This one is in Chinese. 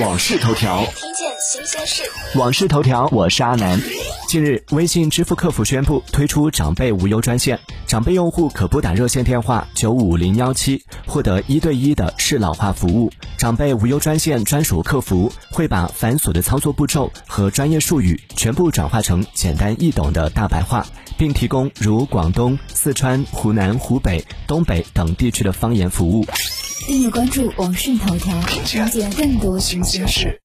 往事头条，听见新鲜事。往事头条，我是阿南。近日，微信支付客服宣布推出长辈无忧专线，长辈用户可拨打热线电话九五零幺七，获得一对一的适老化服务。长辈无忧专线专属客服会把繁琐的操作步骤和专业术语全部转化成简单易懂的大白话，并提供如广东、四川、湖南、湖北、东北等地区的方言服务。订阅关注网讯头条，了解更多新鲜事。